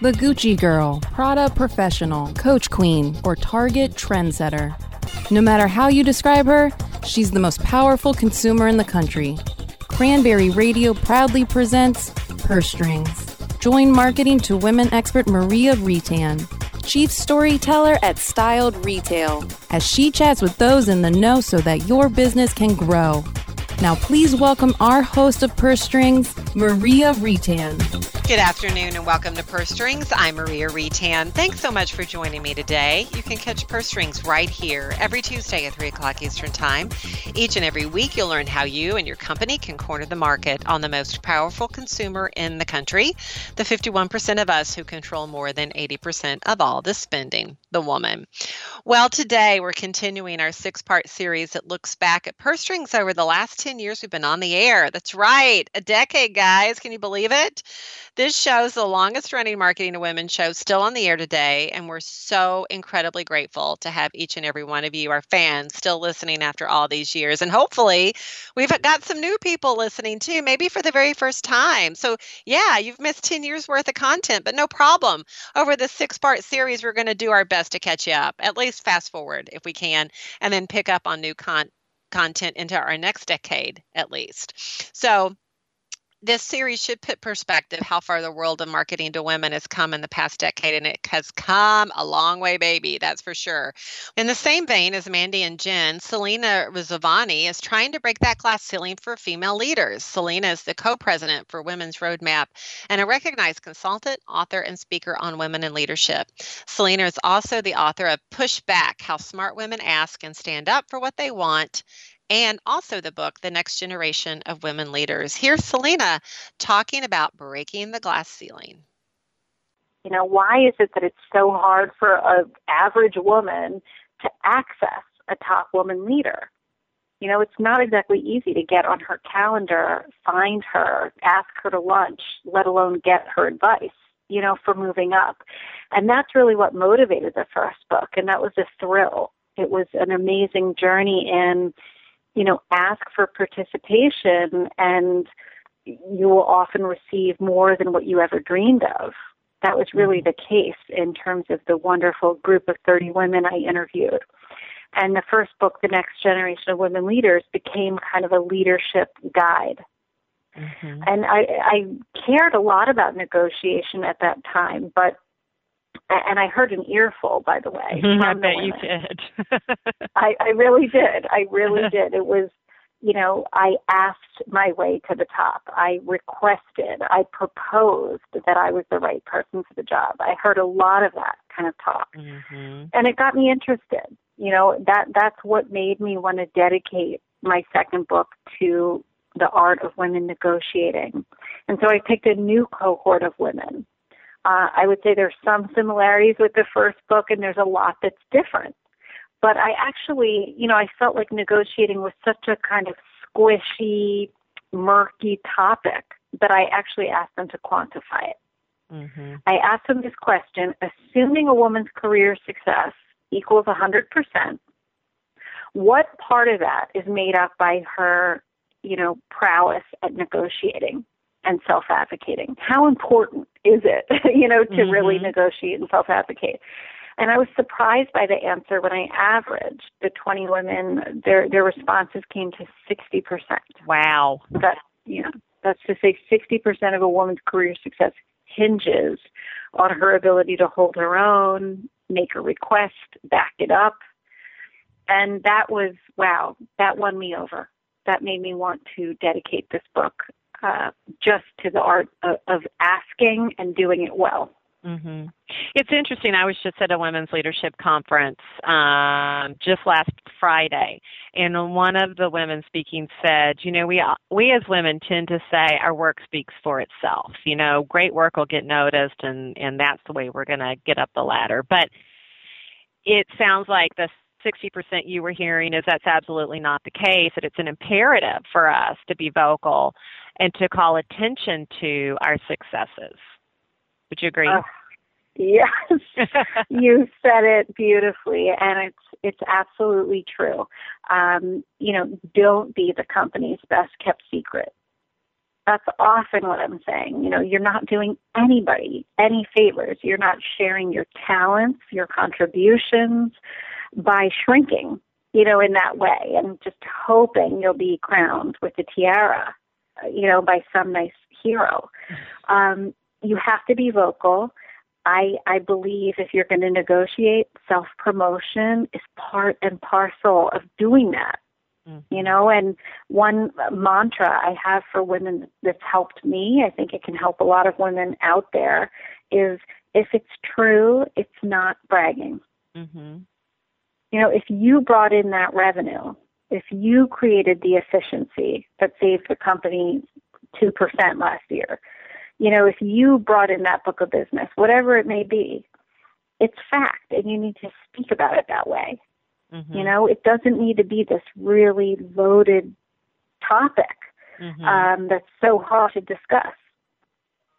The Gucci Girl, Prada Professional, Coach Queen, or Target Trendsetter. No matter how you describe her, she's the most powerful consumer in the country. Cranberry Radio proudly presents Purse Strings. Join marketing to women expert Maria Retan, chief storyteller at Styled Retail, as she chats with those in the know so that your business can grow. Now, please welcome our host of Purse Strings, Maria Retan. Good afternoon and welcome to Purse Strings. I'm Maria Retan. Thanks so much for joining me today. You can catch Purse Strings right here every Tuesday at 3 o'clock Eastern Time. Each and every week, you'll learn how you and your company can corner the market on the most powerful consumer in the country, the 51% of us who control more than 80% of all the spending, the woman. Well, today we're continuing our six part series that looks back at Purse Strings over the last 10 years we've been on the air. That's right, a decade, guys. Can you believe it? This show's the longest running marketing to women show still on the air today, and we're so incredibly grateful to have each and every one of you, our fans, still listening after all these years. And hopefully, we've got some new people listening too, maybe for the very first time. So, yeah, you've missed 10 years worth of content, but no problem. Over the six part series, we're going to do our best to catch you up, at least fast forward if we can, and then pick up on new content content into our next decade at least. So this series should put perspective how far the world of marketing to women has come in the past decade, and it has come a long way, baby, that's for sure. In the same vein as Mandy and Jen, Selena Rezvani is trying to break that glass ceiling for female leaders. Selena is the co president for Women's Roadmap and a recognized consultant, author, and speaker on women in leadership. Selena is also the author of Push Back How Smart Women Ask and Stand Up for What They Want and also the book, The Next Generation of Women Leaders. Here's Selena talking about breaking the glass ceiling. You know, why is it that it's so hard for an average woman to access a top woman leader? You know, it's not exactly easy to get on her calendar, find her, ask her to lunch, let alone get her advice, you know, for moving up. And that's really what motivated the first book. And that was a thrill. It was an amazing journey in you know, ask for participation and you will often receive more than what you ever dreamed of. That was really mm-hmm. the case in terms of the wonderful group of 30 women I interviewed. And the first book, The Next Generation of Women Leaders, became kind of a leadership guide. Mm-hmm. And I, I cared a lot about negotiation at that time, but and I heard an earful, by the way. I bet you did. I, I really did. I really did. It was, you know, I asked my way to the top. I requested. I proposed that I was the right person for the job. I heard a lot of that kind of talk, mm-hmm. and it got me interested. You know, that that's what made me want to dedicate my second book to the art of women negotiating. And so I picked a new cohort of women uh, I would say there's some similarities with the first book, and there's a lot that's different. But I actually, you know, I felt like negotiating was such a kind of squishy, murky topic that I actually asked them to quantify it. Mm-hmm. I asked them this question assuming a woman's career success equals 100%, what part of that is made up by her, you know, prowess at negotiating? And self advocating. How important is it, you know, to mm-hmm. really negotiate and self advocate? And I was surprised by the answer when I averaged the 20 women, their, their responses came to 60%. Wow. That, you know, that's to say 60% of a woman's career success hinges on her ability to hold her own, make a request, back it up. And that was, wow, that won me over. That made me want to dedicate this book uh, just to the art of, of asking and doing it well. Mm-hmm. It's interesting. I was just at a women's leadership conference um, just last Friday, and one of the women speaking said, "You know, we we as women tend to say our work speaks for itself. You know, great work will get noticed, and and that's the way we're going to get up the ladder." But it sounds like the 60% you were hearing is that's absolutely not the case, that it's an imperative for us to be vocal and to call attention to our successes. Would you agree? Uh, yes, you said it beautifully, and it's it's absolutely true. Um, you know, don't be the company's best kept secret. That's often what I'm saying. You know, you're not doing anybody any favors. You're not sharing your talents, your contributions by shrinking, you know, in that way and just hoping you'll be crowned with a tiara, you know, by some nice hero. Um, you have to be vocal. I, I believe if you're going to negotiate, self promotion is part and parcel of doing that. Mm-hmm. You know, and one mantra I have for women that's helped me, I think it can help a lot of women out there, is if it's true, it's not bragging. Mm-hmm. You know, if you brought in that revenue, if you created the efficiency that saved the company 2% last year, you know, if you brought in that book of business, whatever it may be, it's fact and you need to speak about it that way. Mm-hmm. You know, it doesn't need to be this really loaded topic mm-hmm. um, that's so hard to discuss.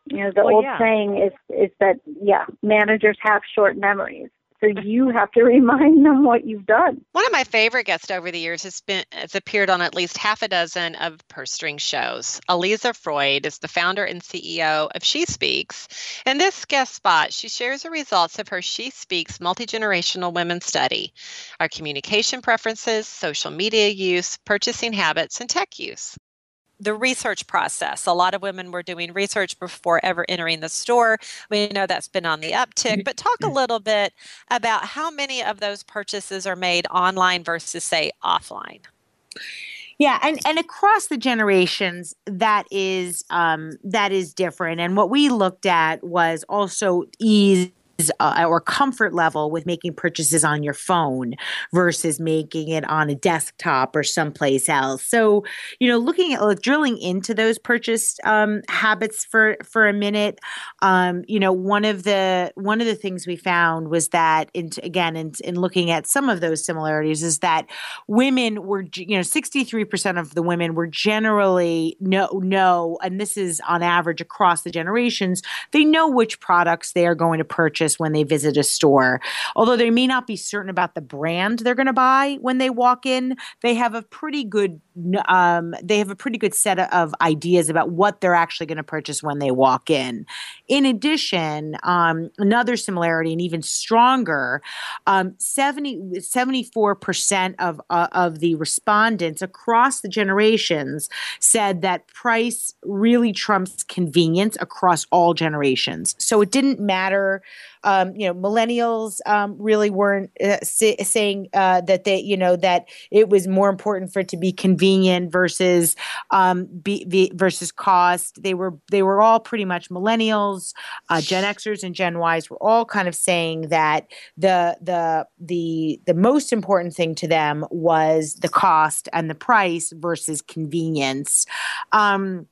You know, the well, old yeah. saying is is that yeah, managers have short memories. So you have to remind them what you've done. One of my favorite guests over the years has been has appeared on at least half a dozen of purse string shows. Aliza Freud is the founder and CEO of She Speaks. In this guest spot, she shares the results of her She Speaks multi-generational women study, our communication preferences, social media use, purchasing habits, and tech use the research process. A lot of women were doing research before ever entering the store. We know that's been on the uptick, but talk a little bit about how many of those purchases are made online versus, say, offline. Yeah, and and across the generations, that is um, that is different. And what we looked at was also ease uh, or comfort level with making purchases on your phone versus making it on a desktop or someplace else. So, you know, looking at like, drilling into those purchase um, habits for for a minute, um, you know, one of the one of the things we found was that, in, again, in, in looking at some of those similarities, is that women were, you know, sixty three percent of the women were generally no no, and this is on average across the generations, they know which products they are going to purchase purchase when they visit a store. Although they may not be certain about the brand they're going to buy when they walk in, they have a pretty good um, they have a pretty good set of ideas about what they're actually going to purchase when they walk in. In addition, um, another similarity and even stronger, um, 70, 74% of, uh, of the respondents across the generations said that price really trumps convenience across all generations. So it didn't matter um, you know, millennials um, really weren't uh, say, saying uh, that they, you know, that it was more important for it to be convenient versus um, be, be, versus cost. They were they were all pretty much millennials, uh, Gen Xers, and Gen Ys were all kind of saying that the the the the most important thing to them was the cost and the price versus convenience. Um,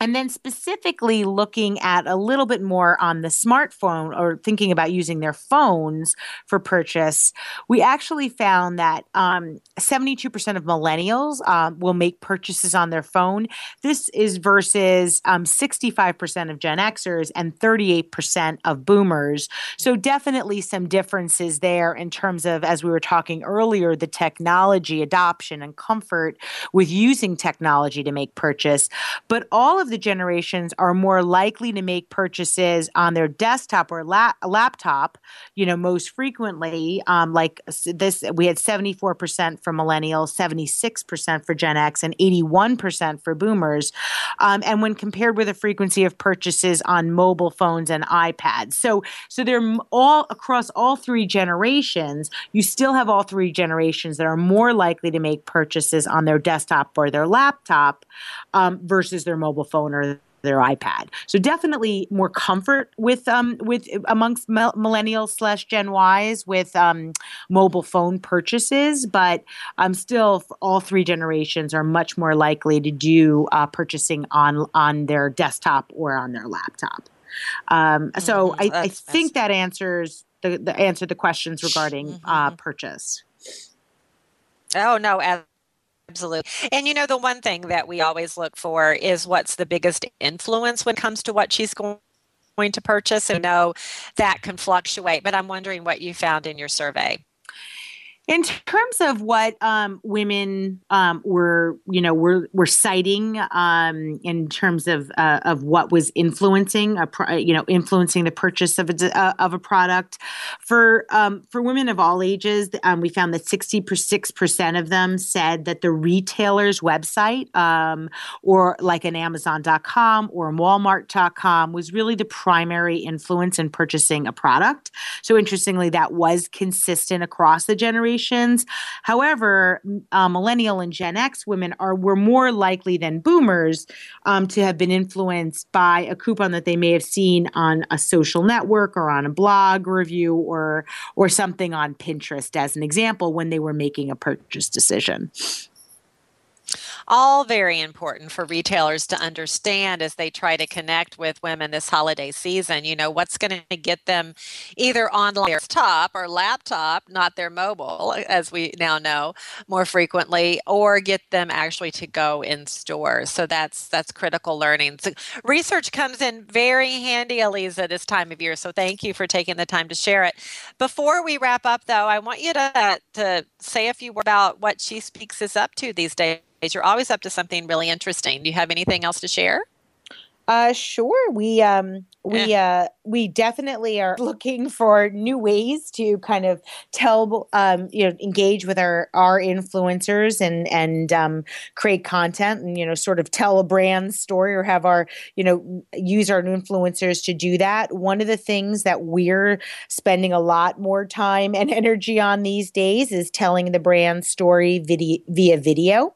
and then specifically looking at a little bit more on the smartphone or thinking about using their phones for purchase, we actually found that um, 72% of millennials um, will make purchases on their phone. This is versus um, 65% of Gen Xers and 38% of boomers. So, definitely some differences there in terms of, as we were talking earlier, the technology adoption and comfort with using technology to make purchase. But all of of the generations are more likely to make purchases on their desktop or la- laptop, you know, most frequently. Um, like this, we had 74% for millennials, 76% for Gen X, and 81% for boomers. Um, and when compared with the frequency of purchases on mobile phones and iPads. So, so they're all across all three generations, you still have all three generations that are more likely to make purchases on their desktop or their laptop um, versus their mobile phone phone or their iPad. So definitely more comfort with um with amongst millennials slash Gen Ys with um mobile phone purchases, but um still all three generations are much more likely to do uh, purchasing on on their desktop or on their laptop. Um, so mm-hmm. I, I, think that answers the, the answer the questions regarding mm-hmm. uh, purchase. Oh no, Absolutely. And you know, the one thing that we always look for is what's the biggest influence when it comes to what she's going to purchase. And know that can fluctuate, but I'm wondering what you found in your survey. In terms of what um, women um, were, you know, were were citing um, in terms of uh, of what was influencing a, pro- you know, influencing the purchase of a uh, of a product for um, for women of all ages, um, we found that sixty six percent of them said that the retailer's website, um, or like an Amazon.com or Walmart.com, was really the primary influence in purchasing a product. So interestingly, that was consistent across the generation generations. However, uh, millennial and Gen X women are were more likely than boomers um, to have been influenced by a coupon that they may have seen on a social network or on a blog review or or something on Pinterest as an example when they were making a purchase decision all very important for retailers to understand as they try to connect with women this holiday season. You know, what's going to get them either on laptop or laptop, not their mobile, as we now know more frequently, or get them actually to go in stores. So that's that's critical learning. So research comes in very handy, Aliza, this time of year. So thank you for taking the time to share it. Before we wrap up, though, I want you to to say a few words about what She Speaks is up to these days you're always up to something really interesting. Do you have anything else to share? Uh, sure. We um we uh we definitely are looking for new ways to kind of tell um you know engage with our our influencers and and um create content and you know sort of tell a brand story or have our you know use our influencers to do that. One of the things that we're spending a lot more time and energy on these days is telling the brand story video via video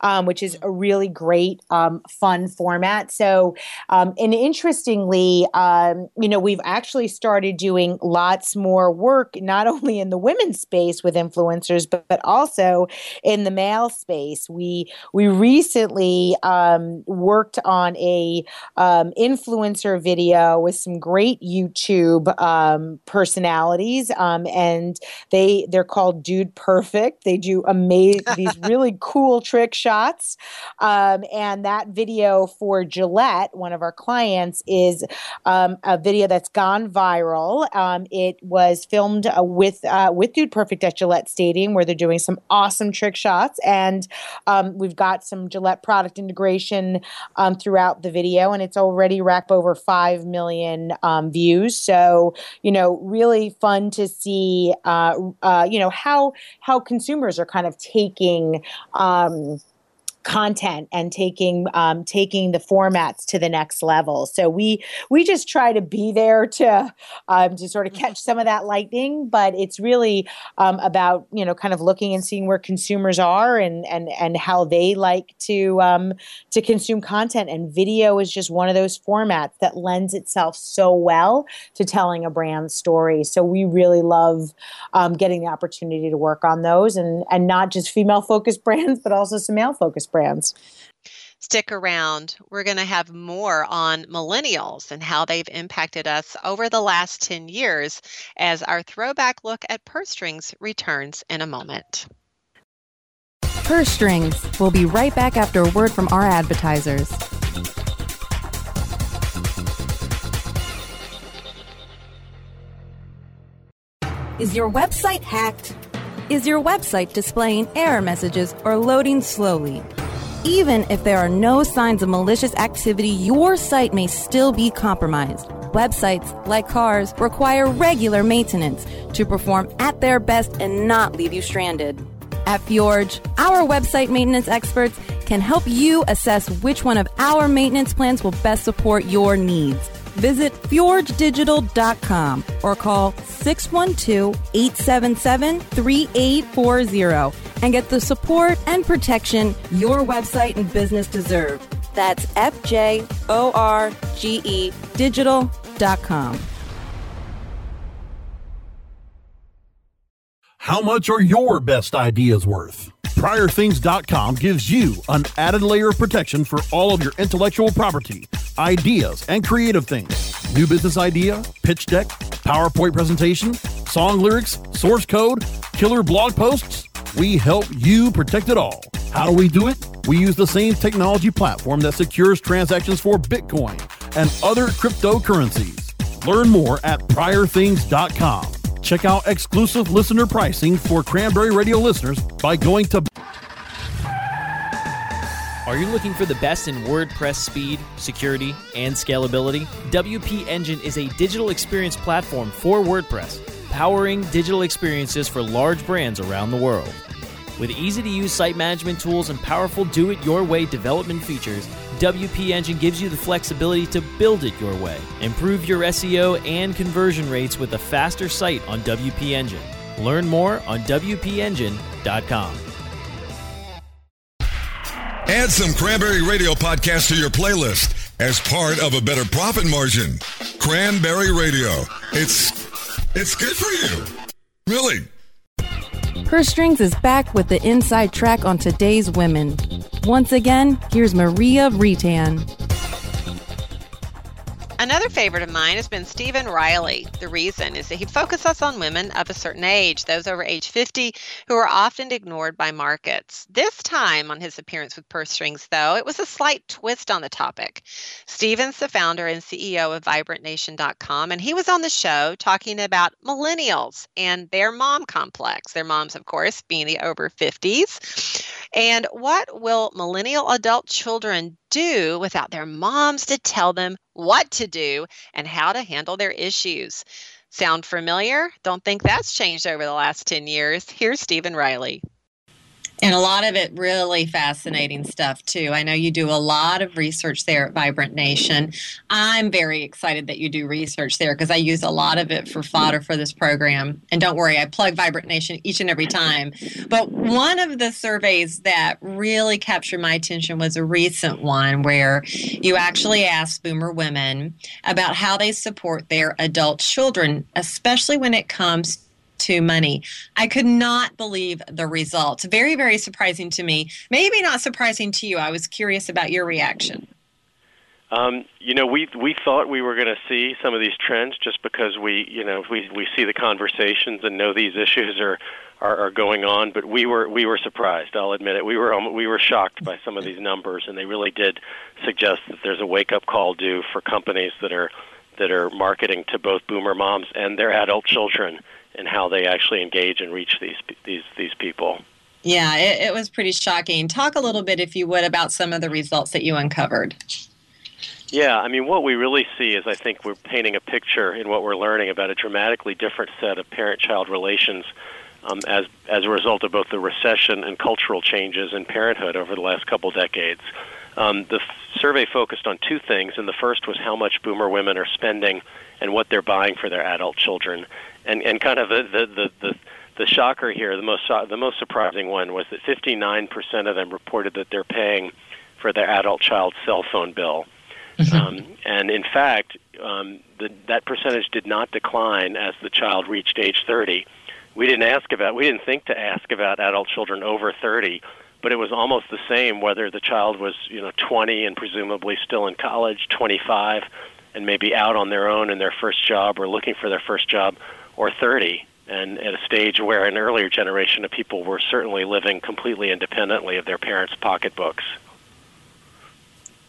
um, which is a really great, um, fun format. So, um, and interestingly, um, you know, we've actually started doing lots more work, not only in the women's space with influencers, but, but also in the male space. We we recently um, worked on a um, influencer video with some great YouTube personalities, and they they're called Dude Perfect. They do amazing these really cool shots. Um, and that video for Gillette, one of our clients, is um, a video that's gone viral. Um, it was filmed uh, with uh, with Dude Perfect at Gillette Stadium, where they're doing some awesome trick shots, and um, we've got some Gillette product integration um, throughout the video, and it's already racked over five million um, views. So you know, really fun to see. Uh, uh, you know how how consumers are kind of taking um, content and taking um, taking the formats to the next level. So we we just try to be there to um, to sort of mm-hmm. catch some of that lightning, but it's really um, about you know kind of looking and seeing where consumers are and and and how they like to um, to consume content. And video is just one of those formats that lends itself so well to telling a brand story. So we really love um, getting the opportunity to work on those and and not just female focused brands, but also some male focused brands brands. Stick around. We're going to have more on millennials and how they've impacted us over the last 10 years as our throwback look at purse strings returns in a moment. Purse Strings. We'll be right back after a word from our advertisers. Is your website hacked? Is your website displaying error messages or loading slowly? Even if there are no signs of malicious activity, your site may still be compromised. Websites, like cars, require regular maintenance to perform at their best and not leave you stranded. At Fjorge, our website maintenance experts can help you assess which one of our maintenance plans will best support your needs. Visit fjorgedigital.com or call 612 877 3840 and get the support and protection your website and business deserve. That's F J O R G E digital.com. How much are your best ideas worth? PriorThings.com gives you an added layer of protection for all of your intellectual property, ideas, and creative things. New business idea, pitch deck, PowerPoint presentation, song lyrics, source code, killer blog posts. We help you protect it all. How do we do it? We use the same technology platform that secures transactions for Bitcoin and other cryptocurrencies. Learn more at PriorThings.com. Check out exclusive listener pricing for Cranberry Radio listeners by going to Are you looking for the best in WordPress speed, security, and scalability? WP Engine is a digital experience platform for WordPress, powering digital experiences for large brands around the world. With easy to use site management tools and powerful do it your way development features, WP Engine gives you the flexibility to build it your way. Improve your SEO and conversion rates with a faster site on WP Engine. Learn more on WPEngine.com. Add some Cranberry Radio podcasts to your playlist as part of a better profit margin. Cranberry Radio. It's it's good for you. Really. Purse Strings is back with the inside track on today's women. Once again, here's Maria Retan. Another favorite of mine has been Stephen Reily. The reason is that he focuses on women of a certain age, those over age 50, who are often ignored by markets. This time on his appearance with Purse Strings, though, it was a slight twist on the topic. Stephen's the founder and CEO of VibrantNation.com, and he was on the show talking about millennials and their mom complex. Their moms, of course, being the over 50s. And what will millennial adult children do without their moms to tell them what to do and how to handle their issues. Sound familiar? Don't think that's changed over the last 10 years. Here's Stephen Reily. And a lot of it really fascinating stuff, too. I know you do a lot of research there at Vibrant Nation. I'm very excited that you do research there because I use a lot of it for fodder for this program. And don't worry, I plug Vibrant Nation each and every time. But one of the surveys that really captured my attention was a recent one where you actually asked boomer women about how they support their adult children, especially when it comes to money. I could not believe the results. Very, very surprising to me. Maybe not surprising to you. I was curious about your reaction. Um, you know, we we thought we were going to see some of these trends just because we, you know, we we see the conversations and know these issues are, are are going on. But we were we were surprised. I'll admit it. We were we were shocked by some of these numbers, and they really did suggest that there's a wake up call due for companies that are that are marketing to both boomer moms and their adult children and how they actually engage and reach these these these people. Yeah, it, it was pretty shocking. Talk a little bit, if you would, about some of the results that you uncovered. Yeah, I mean, what we really see is I think we're painting a picture in what we're learning about a dramatically different set of parent-child relations um, as as a result of both the recession and cultural changes in parenthood over the last couple decades. Um, the f- survey focused on two things, and the first was how much Boomer women are spending and what they're buying for their adult children and and kind of the the the, the the shocker here, the most the most surprising one was that 59% of them reported that they're paying for their adult child's cell phone bill, mm-hmm. um, and in fact, um, the, that percentage did not decline as the child reached age 30. We didn't ask about we didn't think to ask about adult children over 30, but it was almost the same whether the child was you know 20 and presumably still in college, 25, and maybe out on their own in their first job or looking for their first job or 30, and at a stage where an earlier generation of people were certainly living completely independently of their parents' pocketbooks.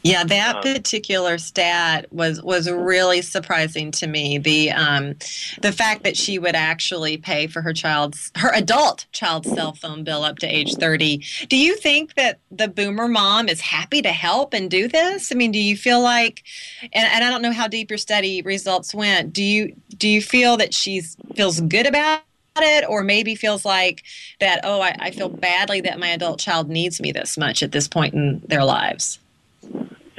Yeah, that um, particular stat was was really surprising to me. The um, the fact that she would actually pay for her child's her adult child's cell phone bill up to age thirty. Do you think that the boomer mom is happy to help and do this? I mean, do you feel like, and, and I don't know how deep your study results went. Do you do you feel that she's feels good about it or maybe feels like that oh I, I, feel badly that my adult child needs me this much at this point in their lives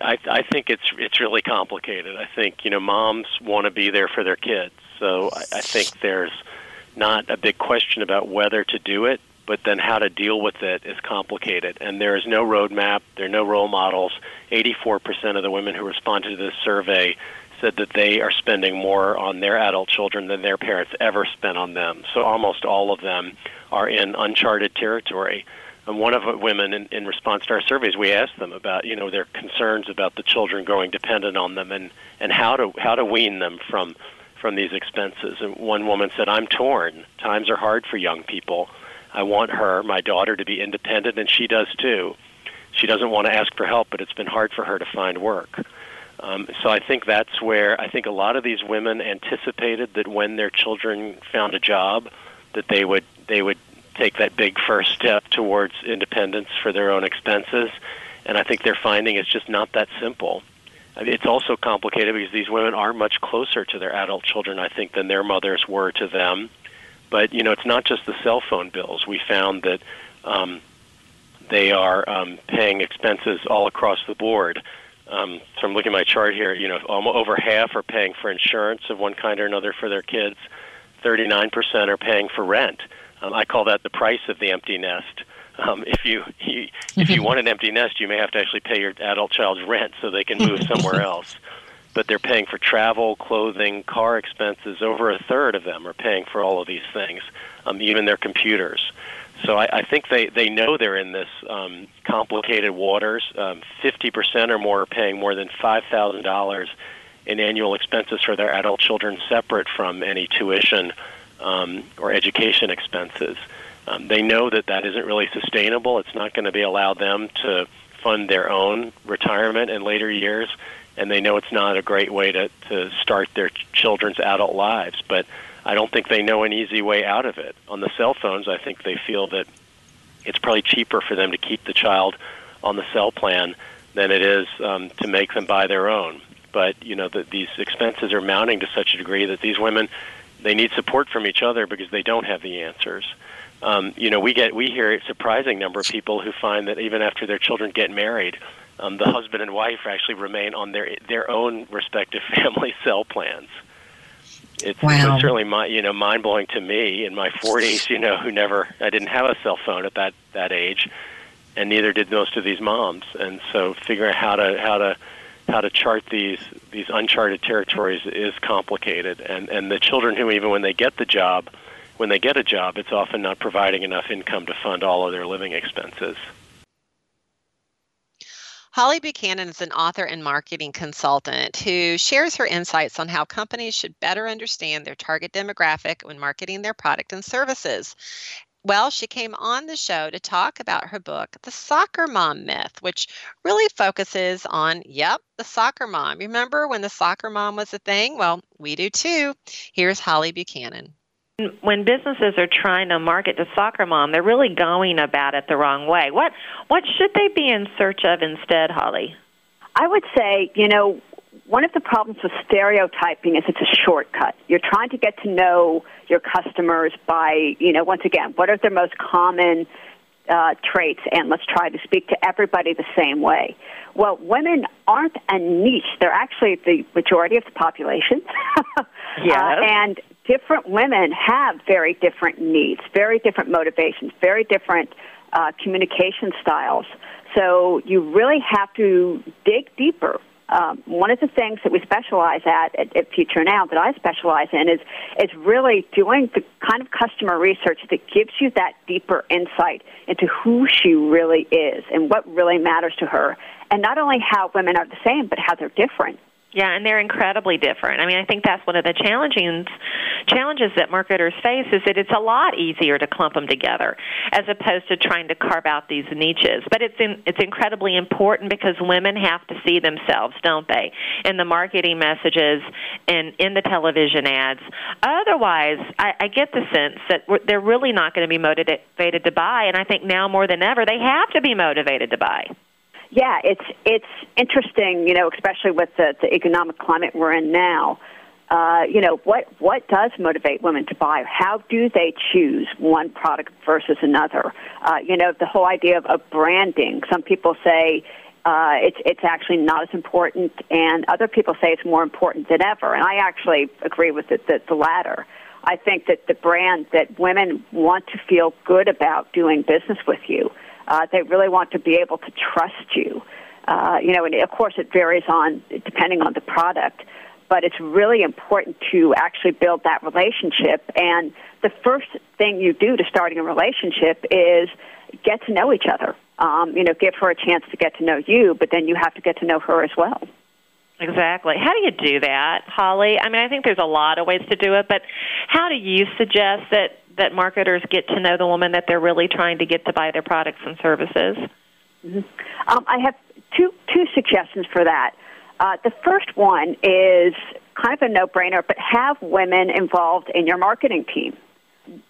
I, I think it's it's really complicated. I think you know moms want to be there for their kids, so I, I think there's not a big question about whether to do it, but then how to deal with it is complicated. And there is no roadmap. There are no role models. 84% of the women who responded to this survey said that they are spending more on their adult children than their parents ever spent on them. So almost all of them are in uncharted territory. And one of the women, in, in response to our surveys, we asked them about you know their concerns about the children growing dependent on them and and how to how to wean them from from these expenses. And one woman said, "I'm torn. Times are hard for young people. I want her, my daughter, to be independent, and she does too. She doesn't want to ask for help, but it's been hard for her to find work." Um, so I think that's where I think a lot of these women anticipated that when their children found a job, that they would they would take that big first step towards independence for their own expenses. And I think they're finding it's just not that simple. I mean, it's also complicated because these women are much closer to their adult children, I think, than their mothers were to them. But you know, it's not just the cell phone bills. We found that um, they are um, paying expenses all across the board. Um, so I'm looking at my chart here. You know, over half are paying for insurance of one kind or another for their kids. 39% are paying for rent. Um, I call that the price of the empty nest. Um, if you, you if you want an empty nest, you may have to actually pay your adult child's rent so they can move somewhere else. But they're paying for travel, clothing, car expenses. Over a third of them are paying for all of these things, um, even their computers. So I, I think they, they know they're in this um, complicated waters. Um, 50% or more are paying more than $5,000 in annual expenses for their adult children separate from any tuition um, or education expenses. Um, they know that that isn't really sustainable. It's not going to be allow them to fund their own retirement in later years, and they know it's not a great way to, to start their children's adult lives. But I don't think they know an easy way out of it. On the cell phones, I think they feel that it's probably cheaper for them to keep the child on the cell plan than it is um, to make them buy their own. But you know, the, these expenses are mounting to such a degree that these women they need support from each other because they don't have the answers. Um, you know, we get we hear a surprising number of people who find that even after their children get married, um, the husband and wife actually remain on their their own respective family cell plans. It's, wow. it's certainly my, you know mind blowing to me in my 40s. You know, who never I didn't have a cell phone at that that age, and neither did most of these moms. And so, figuring out how to how to how to chart these these uncharted territories is complicated. And and the children who even when they get the job, when they get a job, it's often not providing enough income to fund all of their living expenses. Holly Buchanan is an author and marketing consultant who shares her insights on how companies should better understand their target demographic when marketing their product and services. Well, she came on the show to talk about her book, The Soccer Mom Myth, which really focuses on, yep, the soccer mom. Remember when the soccer mom was a thing? Well, we do too. Here's Holly Buchanan. When businesses are trying to market to soccer mom, they're really going about it the wrong way. What what should they be in search of instead, Holly? I would say, you know, one of the problems with stereotyping is it's a shortcut. You're trying to get to know your customers by, you know, once again, what are their most common uh, traits, and let's try to speak to everybody the same way. Well, women aren't a niche; they're actually the majority of the population. yes. Uh, and different women have very different needs, very different motivations, very different uh, communication styles. So you really have to dig deeper um, one of the things that we specialize at, at at Future Now that I specialize in is is really doing the kind of customer research that gives you that deeper insight into who she really is and what really matters to her, and not only how women are the same, but how they're different. Yeah, and they're incredibly different. I mean, I think that's one of the challenging challenges that marketers face is that it's a lot easier to clump them together as opposed to trying to carve out these niches. But it's in, it's incredibly important because women have to see themselves, don't they, in the marketing messages and in the television ads. Otherwise, I, I get the sense that they're really not going to be motivated to buy, and I think now more than ever they have to be motivated to buy. Yeah, it's it's interesting, you know, especially with the, the economic climate we're in now. Uh, you know, what what does motivate women to buy? How do they choose one product versus another? Uh, you know, the whole idea of, of branding. Some people say uh, it's it's actually not as important, and other people say it's more important than ever. And I actually agree with the, the, the latter. I think that the brand that women want to feel good about doing business with you uh, they really want to be able to trust you. Uh, you know, and of course it varies on depending on the product, but it's really important to actually build that relationship. And the first thing you do to starting a relationship is get to know each other. Um, you know, give her a chance to get to know you, but then you have to get to know her as well. Exactly. How do you do that, Holly? I mean, I think there's a lot of ways to do it, but how do you suggest that that marketers get to know the woman that they're really trying to get to buy their products and services? Mm-hmm. Um, I have two two suggestions for that. Uh, the first one is kind of a no-brainer, but have women involved in your marketing team.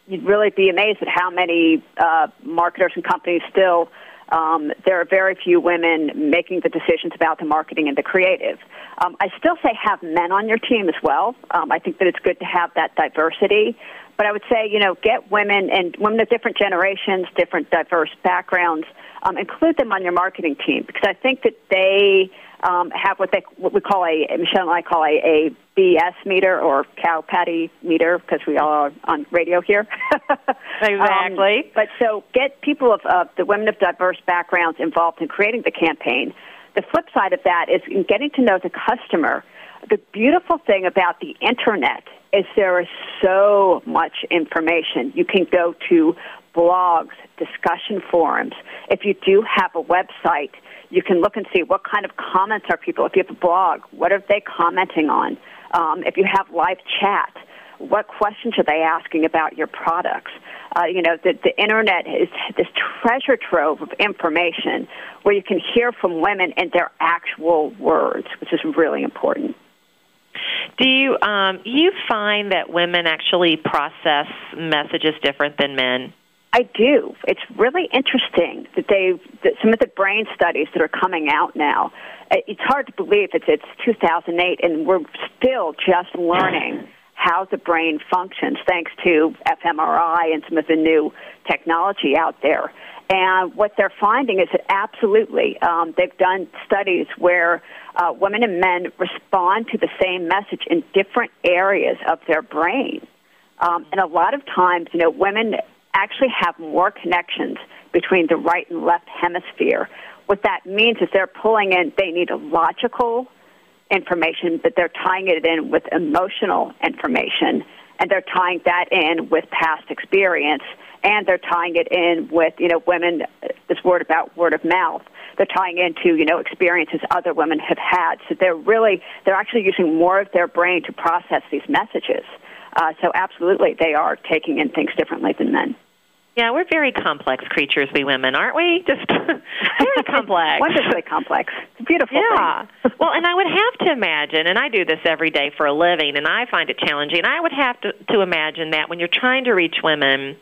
You'd really be amazed at how many uh, marketers and companies still um, there are very few women making the decisions about the marketing and the creative. Um, I still say have men on your team as well. Um, I think that it's good to have that diversity. But I would say, you know, get women and women of different generations, different diverse backgrounds, um, include them on your marketing team because I think that they um, have what they what we call a Michelle and I call a, a BS meter or cow patty meter because we all are on radio here. exactly. Um, but so get people of uh, the women of diverse backgrounds involved in creating the campaign. The flip side of that is in getting to know the customer. The beautiful thing about the internet is there is so much information. You can go to blogs, discussion forums. If you do have a website, you can look and see what kind of comments are people. If you have a blog, what are they commenting on? Um, if you have live chat, what questions are they asking about your products? Uh, you know, the, the internet is this treasure trove of information where you can hear from women in their actual words, which is really important. Do you um, you find that women actually process messages different than men? I do. It's really interesting that they that some of the brain studies that are coming out now. It's hard to believe it's it's 2008 and we're still just learning how the brain functions thanks to fMRI and some of the new technology out there. And what they're finding is that absolutely, um, they've done studies where uh, women and men respond to the same message in different areas of their brain. Um, and a lot of times, you know, women actually have more connections between the right and left hemisphere. What that means is they're pulling in, they need a logical information, but they're tying it in with emotional information, and they're tying that in with past experience, and they're tying it in with, you know, women, this word about word of mouth. They're tying into, you know, experiences other women have had. So they're really, they're actually using more of their brain to process these messages. Uh, so absolutely, they are taking in things differently than men. Yeah, we're very complex creatures, we women, aren't we? Just very complex. Wonderfully complex. Beautiful. Yeah. well, and I would have to imagine, and I do this every day for a living, and I find it challenging. I would have to, to imagine that when you're trying to reach women,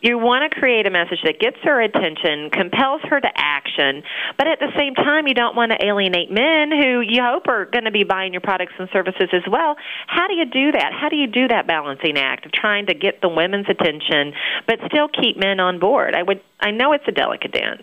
you want to create a message that gets her attention, compels her to action, but at the same time, you don't want to alienate men who you hope are going to be buying your products and services as well. How do you do that? How do you do that balancing act of trying to get the women's attention, but still keep men on board. I would I know it's a delicate dance.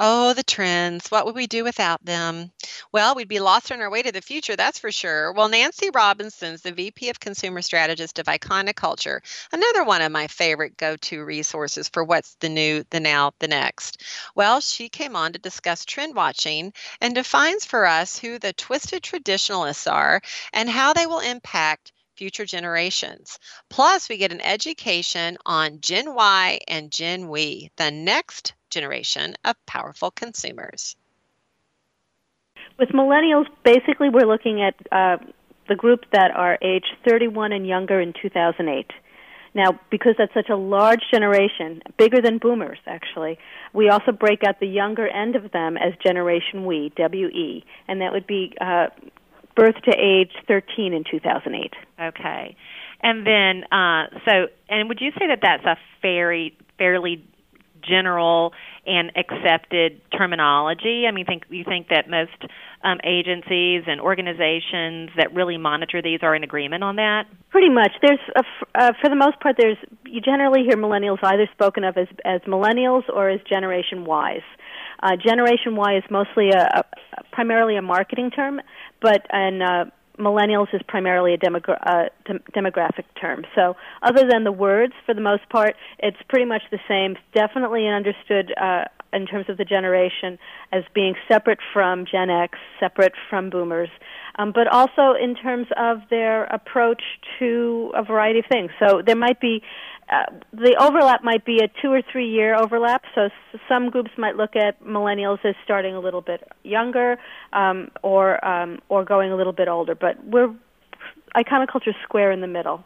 Oh, the trends. What would we do without them? Well, we'd be lost on our way to the future, that's for sure. Well, Nancy Robinson's the VP of Consumer Strategist of Iconoculture, another one of my favorite go to resources for what's the new, the now, the next. Well, she came on to discuss trend watching and defines for us who the twisted traditionalists are and how they will impact future generations. Plus, we get an education on Gen Y and Gen We, the next generation of powerful consumers. With millennials, basically, we're looking at uh, the group that are age 31 and younger in 2008. Now, because that's such a large generation, bigger than boomers actually, we also break out the younger end of them as Generation We, WE, and that would be uh, birth to age 13 in 2008. Okay. And then, uh, so, and would you say that that's a fairly, fairly general and accepted terminology? I mean, think you think that most um, agencies and organizations that really monitor these are in agreement on that? Pretty much. There's, a, uh, for the most part, there's you generally hear millennials either spoken of as as millennials or as Generation Ys. Uh, Generation Y is mostly a, a primarily a marketing term, but and uh, millennials is primarily a demogra- uh, de- demographic term. So, other than the words, for the most part, it's pretty much the same. Definitely understood uh, in terms of the generation as being separate from Gen X, separate from Boomers, um, but also in terms of their approach to a variety of things. So, there might be uh, the overlap might be a two or three year overlap. So some groups might look at millennials as starting a little bit younger, um, or um, or going a little bit older. But we're iconoculture square in the middle.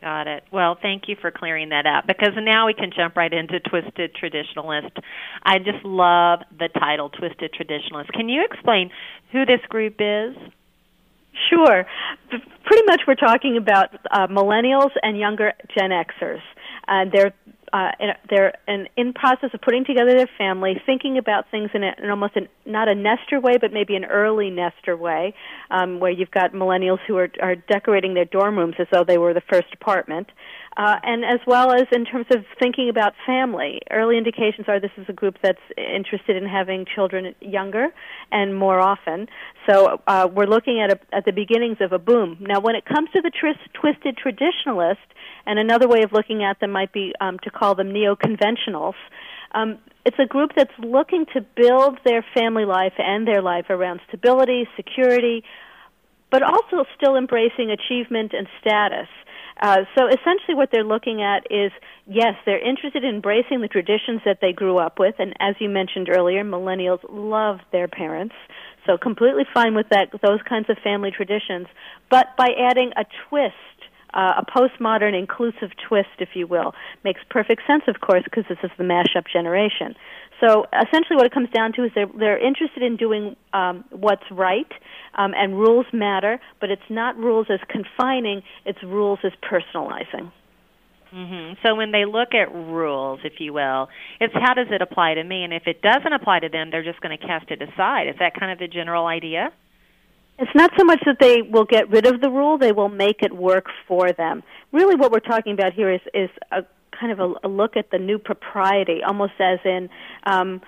Got it. Well, thank you for clearing that up because now we can jump right into Twisted Traditionalist. I just love the title, Twisted Traditionalist. Can you explain who this group is? Sure. Pretty much we're talking about uh, millennials and younger Gen Xers. Uh, they're uh, they're in, in process of putting together their family, thinking about things in, a, in almost an, not a nester way, but maybe an early nester way, um, where you've got millennials who are, are decorating their dorm rooms as though they were the first apartment, uh, and as well as in terms of thinking about family. Early indications are this is a group that's interested in having children younger and more often. So uh, we're looking at, a, at the beginnings of a boom. Now, when it comes to the twisted traditionalist, and another way of looking at them might be um, to call them neo-conventionals. Um, it's a group that's looking to build their family life and their life around stability, security, but also still embracing achievement and status. Uh, so essentially, what they're looking at is yes, they're interested in embracing the traditions that they grew up with, and as you mentioned earlier, millennials love their parents, so completely fine with that those kinds of family traditions. But by adding a twist uh, a postmodern inclusive twist, if you will. Makes perfect sense, of course, because this is the mashup generation. So essentially, what it comes down to is they're, they're interested in doing um, what's right, um, and rules matter, but it's not rules as confining; it's rules as personalizing. Mm-hmm. So when they look at rules, if you will, it's how does it apply to me? And if it doesn't apply to them, they're just going to cast it aside. Is that kind of the general idea? It's not so much that they will get rid of the rule; they will make it work for them. Really, what we're talking about here is is a kind of a, a look at the new propriety, almost as in. Um,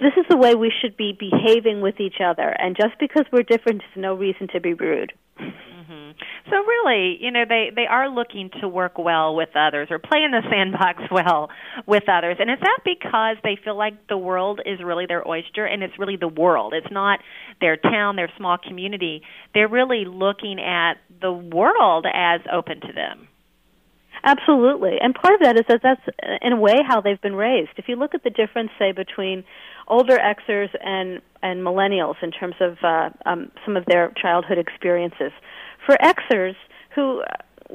this is the way we should be behaving with each other, and just because we're different is no reason to be rude. Mm-hmm. So really, you know, they they are looking to work well with others or play in the sandbox well with others. And is that because they feel like the world is really their oyster and it's really the world. It's not their town, their small community. They're really looking at the world as open to them. Absolutely. And part of that is that that's in a way how they've been raised. If you look at the difference say between older Xers and and millennials in terms of uh, um, some of their childhood experiences, for Xers who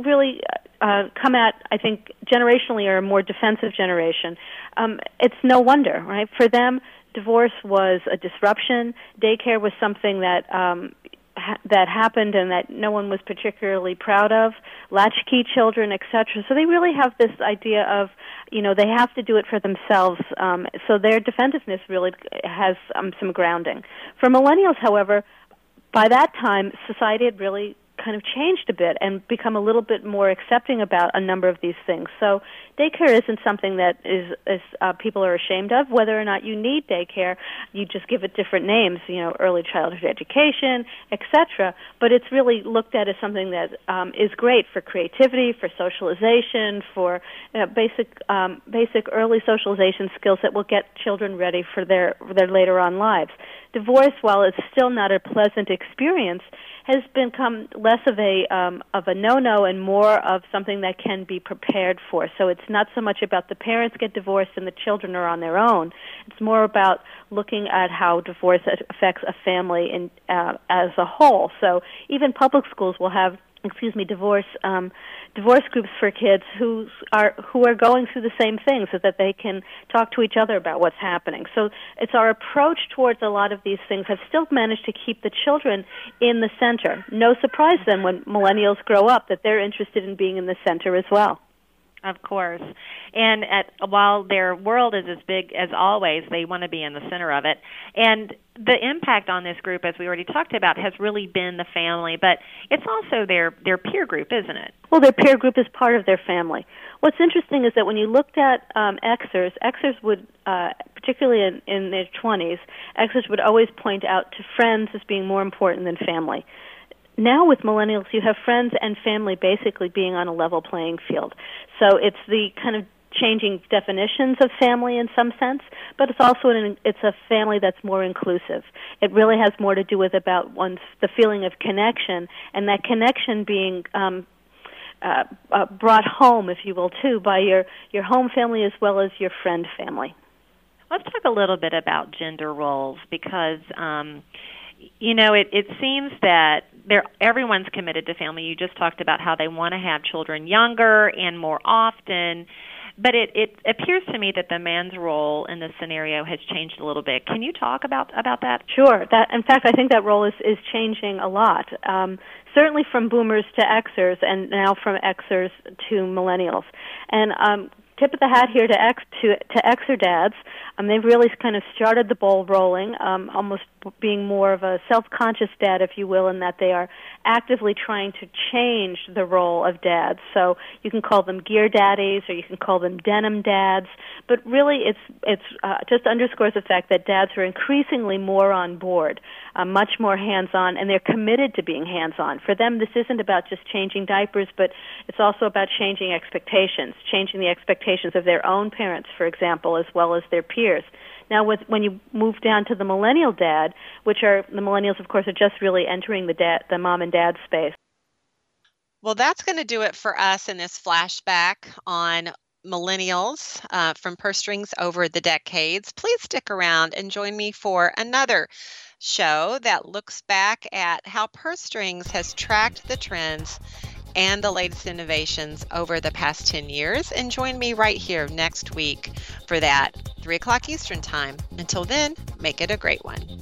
really uh, come at, I think, generationally are a more defensive generation, um, it's no wonder, right? For them, divorce was a disruption. Daycare was something that um, ha- that happened and that no one was particularly proud of. Latchkey children, etc. So they really have this idea of, you know, they have to do it for themselves. Um, so their defensiveness really has um, some grounding. For millennials, however, by that time, society had really kind of changed a bit and become a little bit more accepting about a number of these things. So daycare isn't something that is, is uh, people are ashamed of. Whether or not you need daycare, you just give it different names. You know, early childhood education, etc. But it's really looked at as something that um, is great for creativity, for socialization, for you know, basic um, basic early socialization skills that will get children ready for their their later on lives. Divorce, while it's still not a pleasant experience, has become less of a um, of a no-no and more of something that can be prepared for. So it's not so much about the parents get divorced and the children are on their own. It's more about looking at how divorce affects a family in, uh, as a whole. So even public schools will have excuse me, divorce um, divorce groups for kids who are who are going through the same thing, so that they can talk to each other about what's happening. So it's our approach towards a lot of these things have still managed to keep the children in the center. No surprise then when millennials grow up that they're interested in being in the center as well. Of course. And at, while their world is as big as always, they want to be in the center of it. And the impact on this group, as we already talked about, has really been the family, but it's also their, their peer group, isn't it? Well, their peer group is part of their family. What's interesting is that when you looked at um, Xers, Xers would, uh, particularly in, in their 20s, Xers would always point out to friends as being more important than family now with millennials, you have friends and family basically being on a level playing field. So it's the kind of changing definitions of family in some sense, but it's also an, it's a family that's more inclusive. It really has more to do with about one's the feeling of connection, and that connection being um, uh, uh, brought home, if you will, too, by your your home family as well as your friend family. Let's talk a little bit about gender roles because. Um, you know, it, it seems that they're everyone's committed to family. You just talked about how they want to have children younger and more often. But it, it appears to me that the man's role in this scenario has changed a little bit. Can you talk about about that? Sure. That in fact, I think that role is is changing a lot. Um, certainly from boomers to Xers, and now from Xers to millennials. And um, tip of the hat here to X to to Xer dads. Um, they've really kind of started the ball rolling, um, almost being more of a self-conscious dad, if you will, in that they are actively trying to change the role of dads. So you can call them gear daddies, or you can call them denim dads. But really, it's it's uh, just underscores the fact that dads are increasingly more on board, uh, much more hands-on, and they're committed to being hands-on. For them, this isn't about just changing diapers, but it's also about changing expectations, changing the expectations of their own parents, for example, as well as their peers. Now, with, when you move down to the millennial dad, which are the millennials, of course, are just really entering the dad, the mom and dad space. Well, that's going to do it for us in this flashback on millennials uh, from purse strings over the decades. Please stick around and join me for another show that looks back at how purse strings has tracked the trends and the latest innovations over the past 10 years. And join me right here next week for that, 3 o'clock Eastern Time. Until then, make it a great one.